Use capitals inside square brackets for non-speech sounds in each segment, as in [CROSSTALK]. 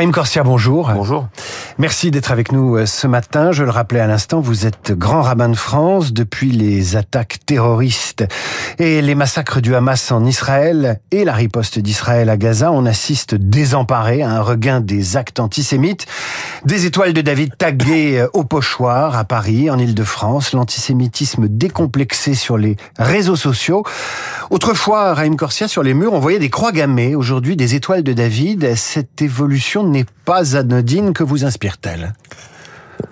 Raïm Corsia, bonjour. Bonjour. Merci d'être avec nous euh, ce matin. Je le rappelais à l'instant, vous êtes grand rabbin de France depuis les attaques terroristes et les massacres du Hamas en Israël et la riposte d'Israël à Gaza. On assiste désemparé à un regain des actes antisémites. Des étoiles de David taguées euh, au pochoir à Paris, en Ile-de-France. L'antisémitisme décomplexé sur les réseaux sociaux. Autrefois, Raïm Corsia, sur les murs, on voyait des croix gammées. Aujourd'hui, des étoiles de David. Cette évolution n'est pas anodine. Que vous inspire-t-elle?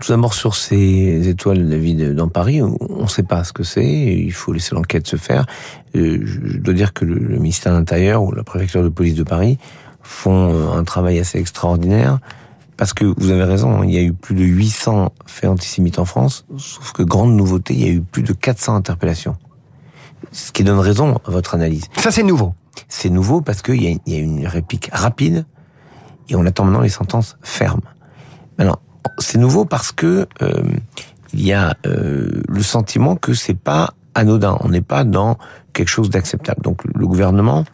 Tout d'abord sur ces étoiles de David dans Paris, on ne sait pas ce que c'est, il faut laisser l'enquête se faire. Euh, je dois dire que le, ministère de l'Intérieur ou la préfecture de police de Paris font euh, un travail assez extraordinaire, parce que vous avez raison, il y a eu plus de 800 faits antisémites en France, sauf que grande nouveauté, il y a eu plus de 400 interpellations. Ce qui donne raison à votre analyse. Ça c'est nouveau. C'est nouveau parce qu'il y, y a une réplique rapide, et on attend maintenant les sentences fermes. Maintenant, c'est nouveau parce que euh, il y a euh, le sentiment que c'est pas anodin. On n'est pas dans quelque chose d'acceptable. Donc le gouvernement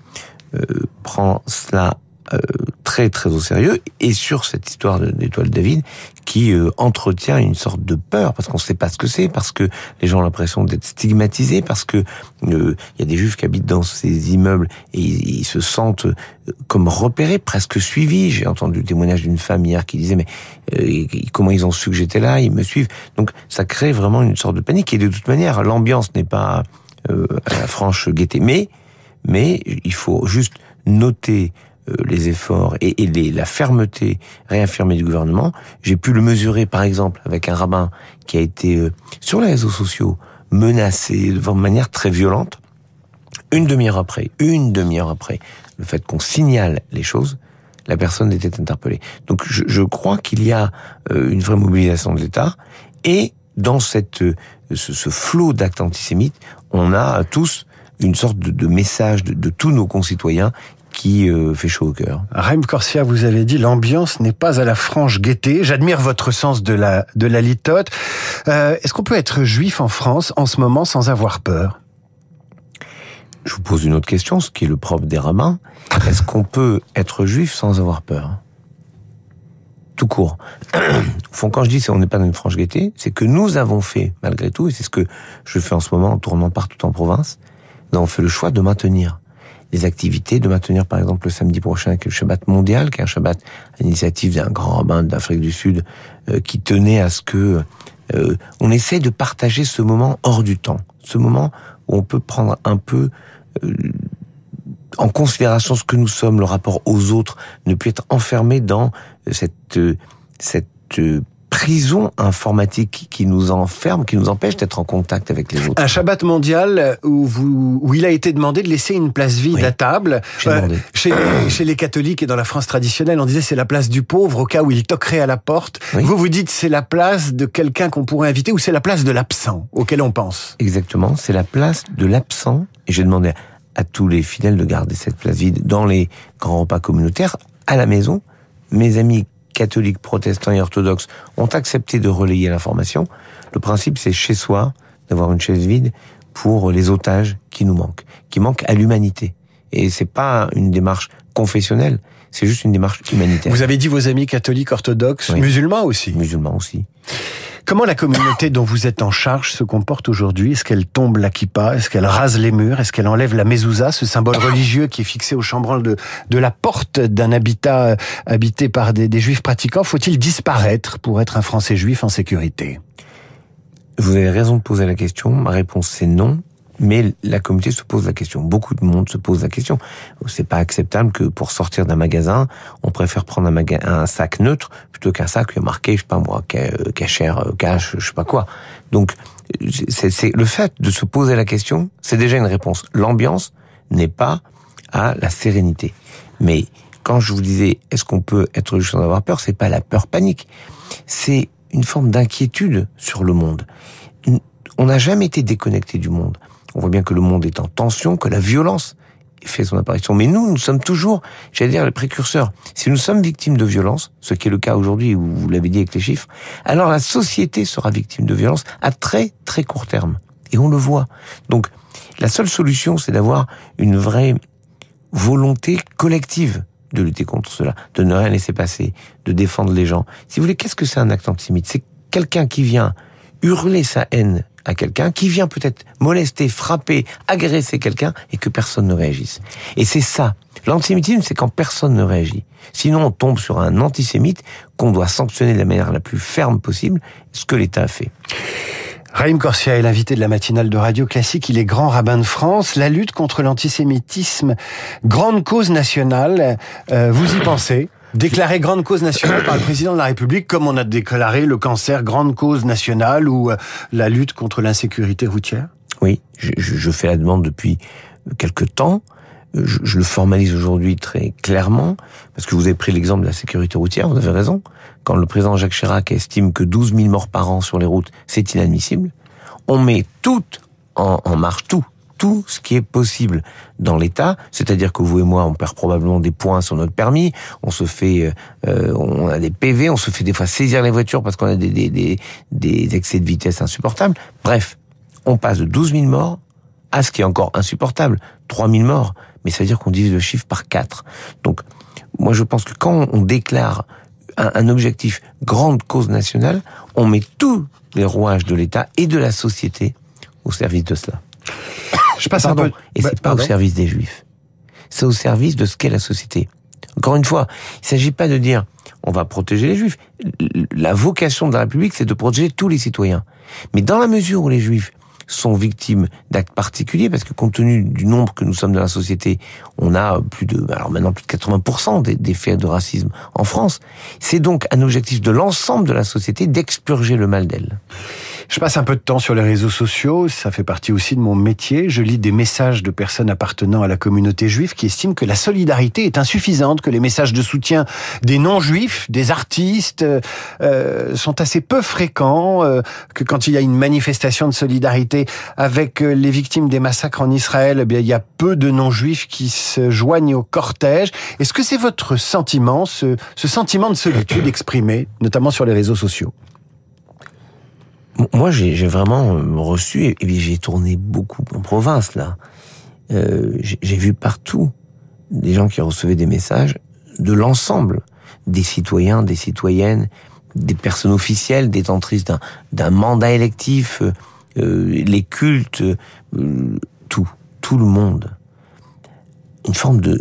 euh, prend cela euh, très très au sérieux et sur cette histoire d'étoile David qui euh, entretient une sorte de peur parce qu'on ne sait pas ce que c'est parce que les gens ont l'impression d'être stigmatisés parce que euh, il y a des juifs qui habitent dans ces immeubles et ils, se sentent comme repérés presque suivis. J'ai entendu le témoignage d'une femme hier qui disait mais comment ils ont su que j'étais là? Ils me suivent. Donc ça crée vraiment une sorte de panique et de toute manière l'ambiance n'est pas à la franche gaieté. Mais mais il faut juste noter euh, les efforts et, et la fermeté réaffirmée du gouvernement. J'ai pu le mesurer, par exemple, avec un rabbin qui a été euh, sur les réseaux sociaux menacé de manière très violente. Une demi-heure après, une demi-heure après, le fait qu'on signale les choses, la personne était interpellée. Donc je, je crois qu'il y a euh, une vraie mobilisation de l'État et dans cette ce, ce flot d'actes antisémites, on a tous une sorte de, de message de, de, tous nos concitoyens qui euh, fait chaud au cœur. Raim Corsia, vous avez dit l'ambiance n'est pas à la franche gaieté. J'admire votre sens de la de la litote. Euh, Est-ce qu'on peut être juif en France en ce moment sans avoir peur? Je vous pose une autre question, ce qui est le propre des rabbins. [LAUGHS] Est-ce qu'on peut être juif sans avoir peur? Tout court. [CLEARS THROAT] Au fond, quand je dis qu'on n'est pas dans une franche gaieté, c'est que nous avons fait, malgré tout, et c'est ce que je fais en ce moment en tournant partout en province, nous avons fait le choix de maintenir des activités, de maintenir par exemple le samedi prochain avec le Shabbat mondial, qui est un Shabbat à l'initiative d'un grand rabbin d'Afrique du Sud, euh, qui tenait à ce que euh, on essaie de partager ce moment hors du temps, ce moment où on peut prendre un peu euh, en considération ce que nous sommes, le rapport aux autres, ne plus être enfermé dans cette cette prison informatique qui nous enferme, qui nous empêche d'être en contact avec les autres. Un Shabbat mondial où, vous, où il a été demandé de laisser une place vide Oui. à table. Euh, chez, [COUGHS] chez les catholiques et dans la France traditionnelle, on disait c'est la place du pauvre au cas où il toquerait à la porte. Oui. Vous vous dites c'est la place de quelqu'un qu'on pourrait inviter ou c'est la place de l'absent auquel on pense? Exactement, c'est la place de l'absent. Et j'ai demandé à tous les fidèles de garder cette place vide dans les grands repas communautaires, à la maison. Mes amis catholiques, protestants et orthodoxes ont accepté de relayer l'information. Le principe, c'est chez soi d'avoir une chaise vide pour les otages qui nous manquent, qui manquent à l'humanité. Et c'est pas une démarche confessionnelle, c'est juste une démarche humanitaire. Vous avez dit vos amis catholiques, orthodoxes, Oui. musulmans aussi. Musulmans aussi. Comment la communauté dont vous êtes en charge se comporte aujourd'hui? Est-ce qu'elle tombe la kippa? Est-ce qu'elle rase les murs? Est-ce qu'elle enlève la mezouza, ce symbole religieux qui est fixé au chambranle de, la porte d'un habitat euh, habité par des juifs pratiquants? Faut-il disparaître pour être un Français juif en sécurité? Vous avez raison de poser la question. Ma réponse c'est non. Mais la communauté se pose la question. Beaucoup de monde se pose la question. C'est pas acceptable que pour sortir d'un magasin, on préfère prendre un, maga- un sac neutre plutôt qu'un sac marqué, je sais pas moi, euh, cachère, euh, cash, je sais pas quoi. Donc, c'est le fait de se poser la question, c'est déjà une réponse. L'ambiance n'est pas à la sérénité. Mais quand je vous disais, est-ce qu'on peut être juste sans avoir peur, c'est pas la peur panique. C'est une forme d'inquiétude sur le monde. On n'a jamais été déconnecté du monde. On voit bien que le monde est en tension, que la violence fait son apparition. Mais nous, nous sommes toujours, j'allais dire, les précurseurs. Si nous sommes victimes de violence, ce qui est le cas aujourd'hui, vous l'avez dit avec les chiffres, alors la société sera victime de violence à très très court terme. Et on le voit. Donc, la seule solution, c'est d'avoir une vraie volonté collective de lutter contre cela, de ne rien laisser passer, de défendre les gens. Si vous voulez, qu'est-ce que c'est un acte antisémite? C'est quelqu'un qui vient hurler sa haine à quelqu'un, qui vient peut-être molester, frapper, agresser quelqu'un et que personne ne réagisse. Et c'est ça. L'antisémitisme, c'est quand personne ne réagit. Sinon, on tombe sur un antisémite qu'on doit sanctionner de la manière la plus ferme possible, ce que l'État a fait. Raïm Corsia est l'invité de la matinale de Radio Classique. Il est grand rabbin de France. La lutte contre l'antisémitisme, grande cause nationale. Euh, vous y pensez? Déclaré grande cause nationale par le président de la République, comme on a déclaré le cancer grande cause nationale ou euh, la lutte contre l'insécurité routière Oui, je, je, fais la demande depuis quelque temps. Je, je le formalise aujourd'hui très clairement, parce que vous avez pris l'exemple de la sécurité routière, vous avez raison. Quand le président Jacques Chirac estime que 12 000 morts par an sur les routes, c'est inadmissible, on met tout en, en marche, tout, tout ce qui est possible dans l'État, c'est-à-dire que vous et moi, on perd probablement des points sur notre permis, on se fait, euh, on a des PV, on se fait des fois saisir les voitures parce qu'on a des, des, des, des, excès de vitesse insupportables. Bref, on passe de 12 000 morts à ce qui est encore insupportable, 3 000 morts, mais ça veut dire qu'on divise le chiffre par 4. Donc, moi je pense que quand on déclare un, un objectif grande cause nationale, on met tous les rouages de l'État et de la société au service de cela. Je passe un peu. Et c'est pas au service des Juifs. C'est au service de ce qu'est la société. Encore une fois, il s'agit pas de dire on va protéger les Juifs. La vocation de la République, c'est de protéger tous les citoyens. Mais dans la mesure où les Juifs sont victimes d'actes particuliers, parce que compte tenu du nombre que nous sommes dans la société, on a plus de, alors maintenant plus de 80% des, des faits de racisme en France. C'est donc un objectif de l'ensemble de la société d'expurger le mal d'elle. Je passe un peu de temps sur les réseaux sociaux, ça fait partie aussi de mon métier. Je lis des messages de personnes appartenant à la communauté juive qui estiment que la solidarité est insuffisante, que les messages de soutien des non-juifs, des artistes, euh, sont assez peu fréquents, euh, que quand il y a une manifestation de solidarité avec euh, les victimes des massacres en Israël, eh bien, il y a peu de non-juifs qui se joignent au cortège. Est-ce que c'est votre sentiment, ce, ce sentiment de solitude exprimé, notamment sur les réseaux sociaux? Moi, j'ai vraiment euh, reçu, et j'ai tourné beaucoup en province, là. Euh, j'ai vu partout des gens qui recevaient des messages de l'ensemble des citoyens, des citoyennes, des personnes officielles, détentrices d'un mandat électif, euh, les cultes, euh, tout, tout le monde. Une forme de,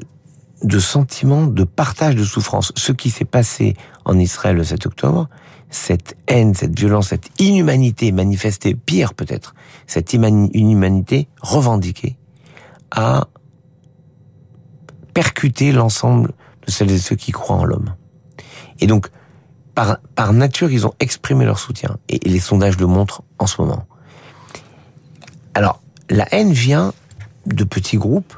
de sentiment de partage de souffrance. Ce qui s'est passé en Israël le 7 octobre, cette haine, cette violence, cette inhumanité manifestée, pire peut-être, cette inhumanité revendiquée, a percuté l'ensemble de celles et ceux qui croient en l'homme. Et donc, par, nature, ils ont exprimé leur soutien. Et, les sondages le montrent en ce moment. Alors, la haine vient de petits groupes,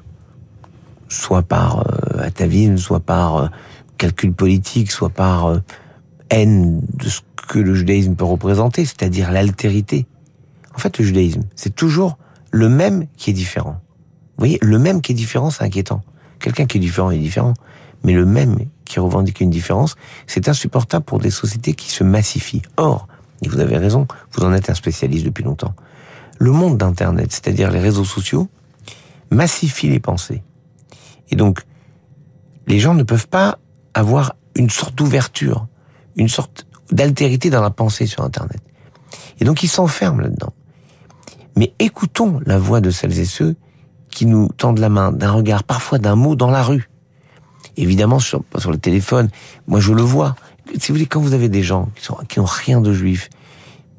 soit par euh, atavisme, soit par euh, calcul politique, soit par euh, haine de ce que le judaïsme peut représenter, c'est-à-dire l'altérité. En fait, le judaïsme, c'est toujours le même qui est différent. Vous voyez, le même qui est différent, c'est inquiétant. Quelqu'un qui est différent est différent. Mais le même qui revendique une différence, c'est insupportable pour des sociétés qui se massifient. Or, et vous avez raison, vous en êtes un spécialiste depuis longtemps, le monde d'Internet, c'est-à-dire les réseaux sociaux, massifie les pensées. Et donc, les gens ne peuvent pas avoir une sorte d'ouverture une sorte d'altérité dans la pensée sur Internet. Et donc ils s'enferment là-dedans. Mais écoutons la voix de celles et ceux qui nous tendent la main d'un regard, parfois d'un mot dans la rue. Évidemment, sur, le téléphone, moi je le vois. Si vous voulez, quand vous avez des gens qui sont, qui ont rien de juif,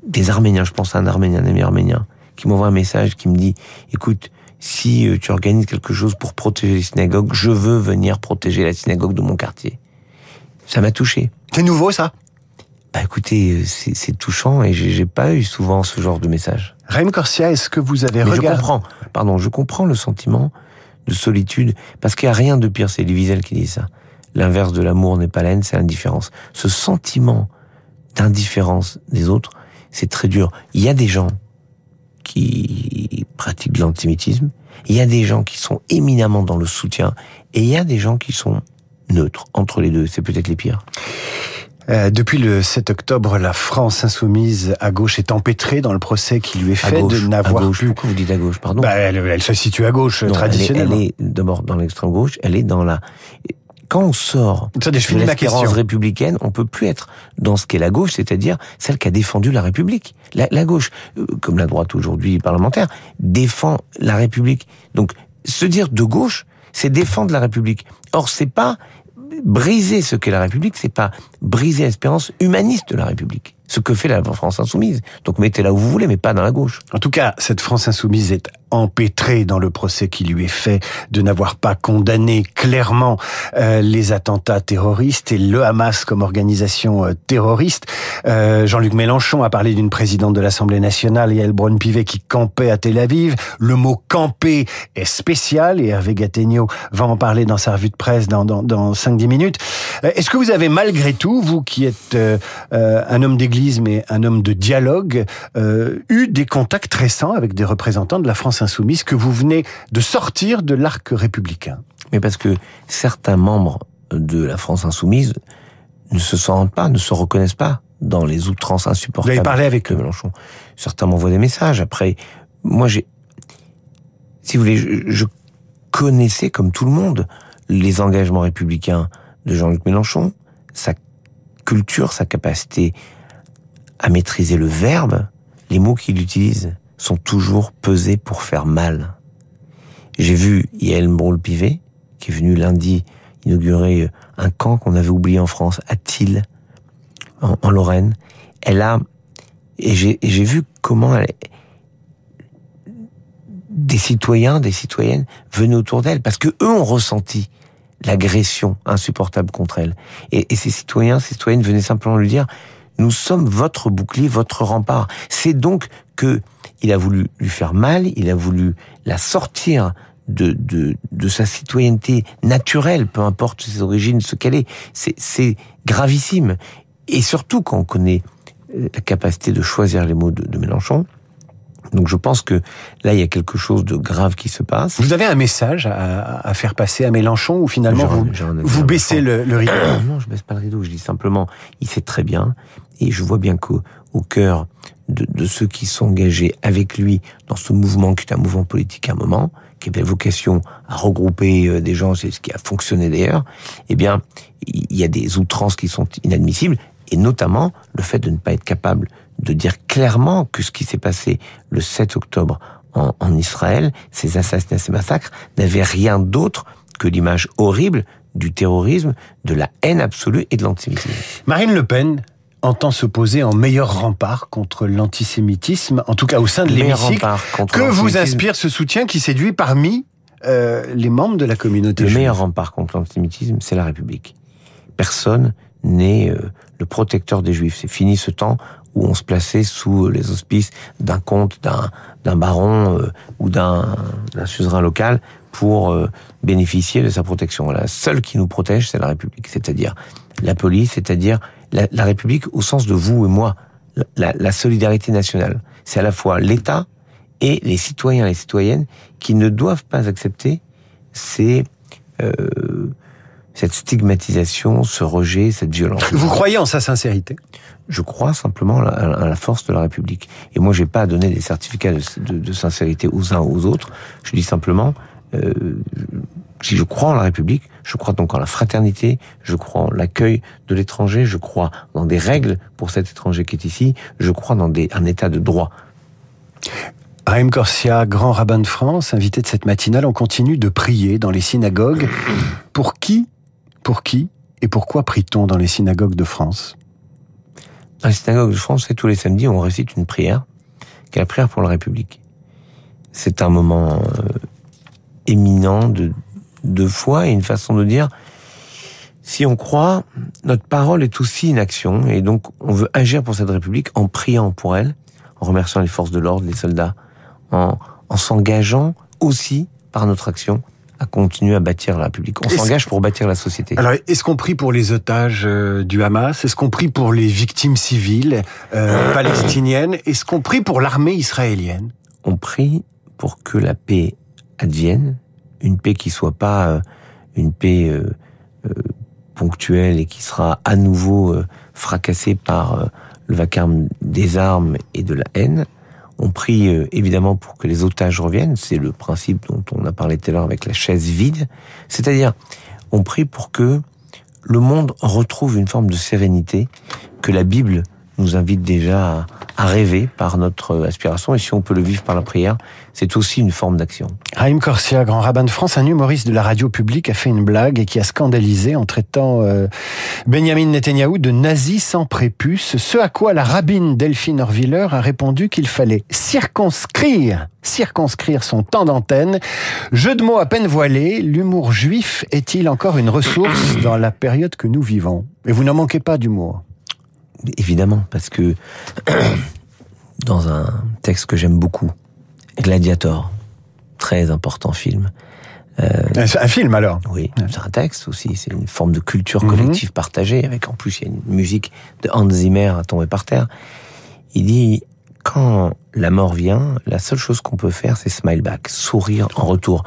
des Arméniens, je pense à un Arménien, un ami arménien, qui m'envoie un message qui me dit, écoute, si euh, tu organises quelque chose pour protéger les synagogues, je veux venir protéger la synagogue de mon quartier. Ça m'a touché. C'est nouveau, ça? Bah écoutez, c'est touchant et j'ai pas eu souvent ce genre de message. Raïm Corsia, est-ce que vous avez regardé... Je comprends, pardon, je comprends le sentiment de solitude, parce qu'il n'y a rien de pire, c'est Elie qui dit ça. L'inverse de l'amour n'est pas la haine, c'est l'indifférence. Ce sentiment d'indifférence des autres, c'est très dur. Il y a des gens qui pratiquent de l'antisémitisme, il y a des gens qui sont éminemment dans le soutien, et il y a des gens qui sont neutre entre les deux. C'est peut-être les pires. Euh, depuis le 7 octobre, la France insoumise à gauche est empêtrée dans le procès qui lui est fait de n'avoir plus. Pourquoi vous dites à gauche, pardon bah, elle, se situe à gauche non, traditionnellement. Elle est, d'abord dans l'extrême gauche. Elle est dans la. quand on sort Ça, je de l'espérance républicaine, on peut plus être dans ce qu'est la gauche, c'est-à-dire celle qui a défendu la République. La, la gauche, euh, comme la droite aujourd'hui parlementaire, défend la République. Donc, se dire de gauche, c'est défendre la République. Or, c'est pas briser ce qu'est la République, c'est pas briser l'espérance humaniste de la République. Ce que fait la France insoumise. Donc mettez-la où vous voulez, mais pas dans la gauche. En tout cas, cette France insoumise est empêtrée dans le procès qui lui est fait de n'avoir pas condamné clairement euh, les attentats terroristes et le Hamas comme organisation euh, terroriste. Euh, Jean-Luc Mélenchon a parlé d'une présidente de l'Assemblée nationale, Yael Braun-Pivet, qui campait à Tel Aviv. Le mot camper est spécial et Hervé Gattegno va en parler dans sa revue de presse dans, dans, dans 5-10 minutes. Euh, Est-ce que vous avez malgré tout, vous qui êtes euh, un homme d'église mais un homme de dialogue, euh, eu des contacts récents avec des représentants de la France insoumise que vous venez de sortir de l'arc républicain Mais parce que certains membres de la France insoumise ne se sentent pas, ne se reconnaissent pas dans les outrances Vous insupportables avez parlé avec eux Mélenchon. Certains m'envoient des messages. Après, moi, j'ai, si vous voulez, je, je connaissais comme tout le monde les engagements républicains de Jean-Luc Mélenchon, sa culture, sa capacité à maîtriser le verbe. Les mots qu'il utilise sont toujours pesés pour faire mal. J'ai vu Yael Brault-Pivet, qui est venue lundi inaugurer un camp qu'on avait oublié en France, à Thiel, en, Lorraine. Elle a, et j'ai et j'ai vu comment elle, des citoyens, des citoyennes venaient autour d'elle, parce que eux ont ressenti l'agression insupportable contre elle. Et, et ces citoyens, ces citoyennes venaient simplement lui dire, nous sommes votre bouclier, votre rempart. C'est donc que il a voulu lui faire mal, il a voulu la sortir de, de, de sa citoyenneté naturelle, peu importe ses origines, ce qu'elle est. C'est, gravissime. Et surtout quand on connaît euh, la capacité de choisir les mots de, de Mélenchon. Donc je pense que là, il y a quelque chose de grave qui se passe. Vous avez un message à, à faire passer à Mélenchon ou finalement vous, vous baissez le rideau? [COUGHS] Non, je baisse pas le rideau. Je dis simplement, il sait très bien, et je vois bien qu'au au cœur de, de ceux qui sont engagés avec lui dans ce mouvement, qui est un mouvement politique à un moment, qui avait vocation à regrouper euh, des gens, c'est ce qui a fonctionné d'ailleurs, eh bien, il y a des outrances qui sont inadmissibles, et notamment le fait de ne pas être capable de dire clairement que ce qui s'est passé le 7 octobre en, en Israël, ces assassinats, ces massacres, n'avaient rien d'autre que l'image horrible du terrorisme, de la haine absolue et de l'antisémitisme. Marine Le Pen entend se poser en meilleur rempart contre l'antisémitisme, en tout cas au sein de l'hémicycle. Que vous inspire ce soutien qui séduit parmi euh, les membres de la communauté Le juive meilleur rempart contre l'antisémitisme, c'est la République. Personne n'est euh, le protecteur des Juifs. C'est fini ce temps où on se plaçait sous les auspices d'un comte, d'un baron euh, ou d'un suzerain local pour euh, bénéficier de sa protection. La seule qui nous protège, c'est la République, c'est-à-dire la police, c'est-à-dire la, la République au sens de vous et moi, la, solidarité nationale. C'est à la fois l'État et les citoyens et les citoyennes qui ne doivent pas accepter ces euh, cette stigmatisation, ce rejet, cette violence. Vous croyez en sa sincérité? Je crois simplement à la, à la force de la République. Et moi, j'ai pas à donner des certificats de, de- de sincérité aux uns ou aux autres. Je dis simplement, euh, si je crois en la République, je crois donc en la fraternité, je crois en l'accueil de l'étranger, je crois dans des règles pour cet étranger qui est ici, je crois dans des, un état de droit. Raïm Corsia, grand rabbin de France, invité de cette matinale, on continue de prier dans les synagogues. Pour qui Pour qui Et pourquoi prie-t-on dans les synagogues de France? Dans les synagogues de France, tous les samedis, on récite une prière, qui est la prière pour la République. C'est un moment euh, éminent de, de foi et une façon de dire, si on croit, notre parole est aussi une action, et donc on veut agir pour cette République en priant pour elle, en remerciant les forces de l'ordre, les soldats, en, en s'engageant aussi par notre action à continuer à bâtir la République. On s'engage pour bâtir la société. Alors, est-ce qu'on prie pour les otages euh, du Hamas? Est-ce qu'on prie pour les victimes civiles euh, palestiniennes? Est-ce qu'on prie pour l'armée israélienne? On prie pour que la paix advienne, une paix qui soit pas euh, une paix euh, euh, ponctuelle et qui sera à nouveau fracassée par le vacarme des armes et de la haine. On prie évidemment pour que les otages reviennent, c'est le principe dont on a parlé tout à l'heure avec la chaise vide, c'est-à-dire on prie pour que le monde retrouve une forme de sérénité que la Bible nous invite déjà à, rêver par notre aspiration. Et si on peut le vivre par la prière, c'est aussi une forme d'action. Raïm Corsia, grand rabbin de France, un humoriste de la radio publique, a fait une blague et qui a scandalisé en traitant euh, Benjamin Netanyahu de nazi sans prépuce, ce à quoi la rabbine Delphine Orviller a répondu qu'il fallait circonscrire circonscrire son temps d'antenne. Jeu de mots à peine voilé, l'humour juif est-il encore une ressource dans la période que nous vivons? Et vous n'en manquez pas d'humour. Évidemment, parce que [CLEARS THROAT] dans un texte que j'aime beaucoup, Gladiator, très important film. Euh, un film alors Oui, c'est un texte aussi, c'est une forme de culture mhm. collective partagée, avec en plus il y a une musique de Hans Zimmer à tomber par terre. Il dit, quand la mort vient, la seule chose qu'on peut faire, c'est smile back, sourire en retour.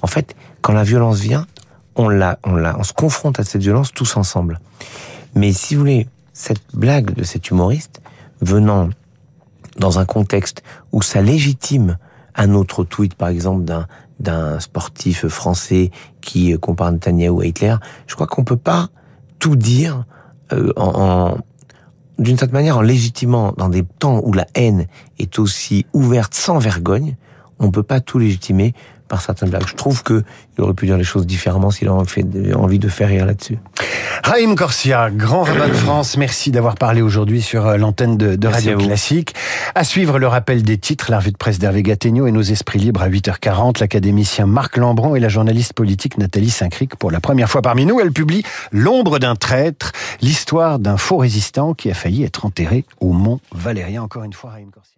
En fait, quand la violence vient, on la, on la, on se confronte à cette violence tous ensemble. Mais si vous voulez, cette blague de cet humoriste venant dans un contexte où ça légitime un autre tweet, par exemple, d'un d'un sportif français qui compare Netanyahu à Hitler, je crois qu'on peut pas tout dire euh, en, d'une certaine manière en légitimant dans des temps où la haine est aussi ouverte sans vergogne, on peut pas tout légitimer par certaines blagues. Je trouve que il aurait pu dire les choses différemment s'il avait envie de faire rire là-dessus. Raïm Corsia, grand rabbin de France, merci d'avoir parlé aujourd'hui sur euh, l'antenne de, Radio Classique. À suivre le rappel des titres, la revue de presse d'Hervé Gattegno et nos esprits libres à 8h40. L'académicien Marc Lambron et la journaliste politique Nathalie Saint-Cric, pour la première fois parmi nous, elle publie L'ombre d'un traître, l'histoire d'un faux résistant qui a failli être enterré au Mont Valérien. Encore une fois, Raïm Corsia.